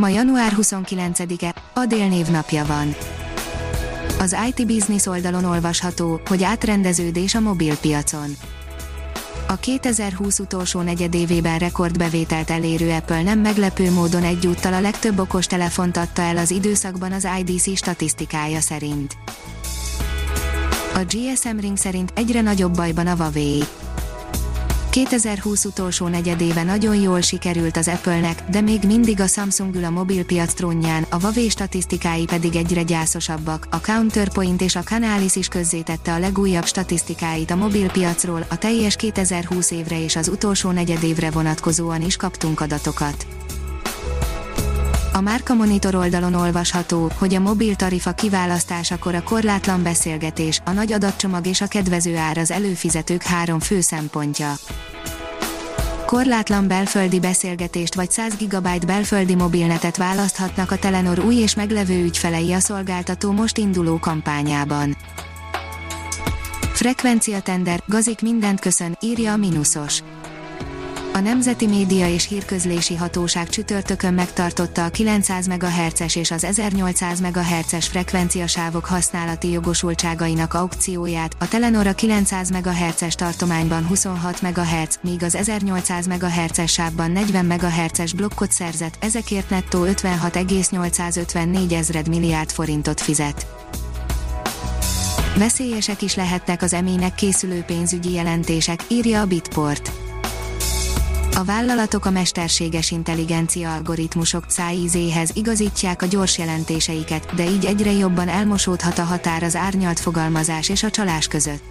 Ma január 29-e, a délnév napja van. Az IT Business oldalon olvasható, hogy átrendeződés a mobilpiacon. A 2020 utolsó negyedévében rekordbevételt elérő Apple nem meglepő módon egyúttal a legtöbb okos telefont adta el az időszakban az IDC statisztikája szerint. A GSM Ring szerint egyre nagyobb bajban a Huawei 2020 utolsó negyedéve nagyon jól sikerült az Apple-nek, de még mindig a Samsung ül a mobilpiac trónján, a Huawei statisztikái pedig egyre gyászosabbak. A Counterpoint és a Canalys is közzétette a legújabb statisztikáit a mobilpiacról, a teljes 2020 évre és az utolsó negyedévre vonatkozóan is kaptunk adatokat. A Márka Monitor oldalon olvasható, hogy a mobil tarifa kiválasztásakor a korlátlan beszélgetés, a nagy adatcsomag és a kedvező ár az előfizetők három fő szempontja. Korlátlan belföldi beszélgetést vagy 100 GB belföldi mobilnetet választhatnak a Telenor új és meglevő ügyfelei a szolgáltató most induló kampányában. Frekvencia tender, gazik mindent köszön, írja a Minusos. A Nemzeti Média és Hírközlési Hatóság csütörtökön megtartotta a 900 MHz-es és az 1800 MHz-es frekvenciasávok használati jogosultságainak aukcióját, a Telenor a 900 MHz-es tartományban 26 MHz, míg az 1800 MHz-es sávban 40 MHz-es blokkot szerzett, ezekért nettó 56,854 ezred milliárd forintot fizet. Veszélyesek is lehetnek az eménynek készülő pénzügyi jelentések, írja a Bitport a vállalatok a mesterséges intelligencia algoritmusok szájízéhez igazítják a gyors jelentéseiket, de így egyre jobban elmosódhat a határ az árnyalt fogalmazás és a csalás között.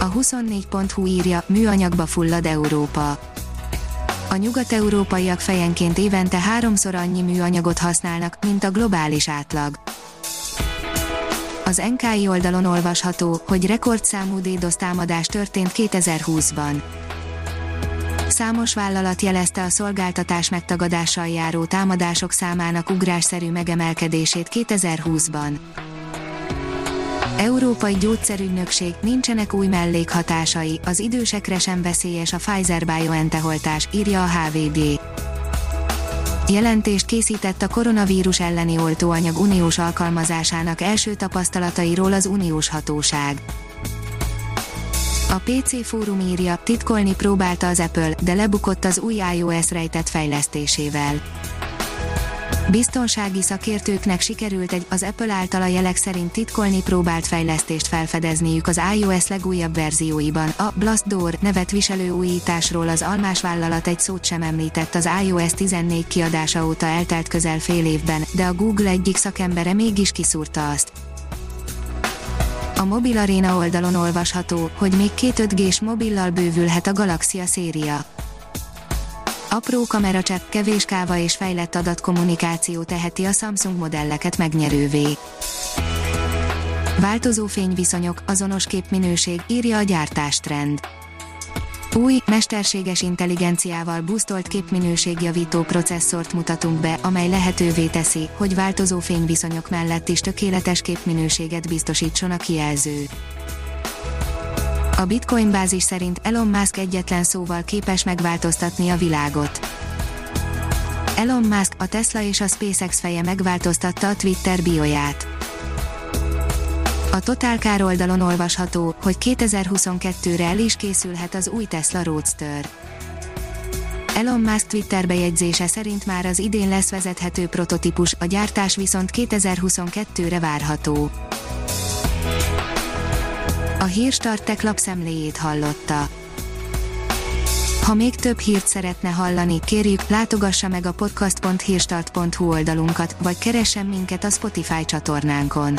A 24.hu írja, műanyagba fullad Európa. A nyugat-európaiak fejenként évente háromszor annyi műanyagot használnak, mint a globális átlag. Az NKI oldalon olvasható, hogy rekordszámú DDoS támadás történt 2020-ban Számos vállalat jelezte a szolgáltatás megtagadással járó támadások számának ugrásszerű megemelkedését 2020-ban. Európai Gyógyszerügynökség, nincsenek új mellékhatásai, az idősekre sem veszélyes a Pfizer-BioNTech oltás, írja a HVG. Jelentést készített a koronavírus elleni oltóanyag uniós alkalmazásának első tapasztalatairól az uniós hatóság. A PC fórum írja, titkolni próbálta az Apple, de lebukott az új iOS rejtett fejlesztésével. Biztonsági szakértőknek sikerült egy az Apple által a jelek szerint titkolni próbált fejlesztést felfedezniük az iOS legújabb verzióiban. A Blast Door nevet viselő újításról az almás vállalat egy szót sem említett az iOS 14 kiadása óta eltelt közel fél évben, de a Google egyik szakembere mégis kiszúrta azt. A Mobil Arena oldalon olvasható, hogy még két 5G-s mobillal bővülhet a Galaxia széria. Apró kameracsepp, kevés káva és fejlett adatkommunikáció teheti a Samsung modelleket megnyerővé. Változó fényviszonyok, azonos képminőség, írja a gyártástrend. Új, mesterséges intelligenciával boostolt képminőségjavító processzort mutatunk be, amely lehetővé teszi, hogy változó fényviszonyok mellett is tökéletes képminőséget biztosítson a kijelző. A Bitcoin bázis szerint Elon Musk egyetlen szóval képes megváltoztatni a világot. Elon Musk, a Tesla és a SpaceX feje megváltoztatta a Twitter bioját. A Total Car oldalon olvasható, hogy 2022-re el is készülhet az új Tesla Roadster. Elon Musk Twitter bejegyzése szerint már az idén lesz vezethető prototípus, a gyártás viszont 2022-re várható. A Hírstartek lapszemléjét hallotta. Ha még több hírt szeretne hallani, kérjük, látogassa meg a podcast.hírstart.hu oldalunkat, vagy keressen minket a Spotify csatornánkon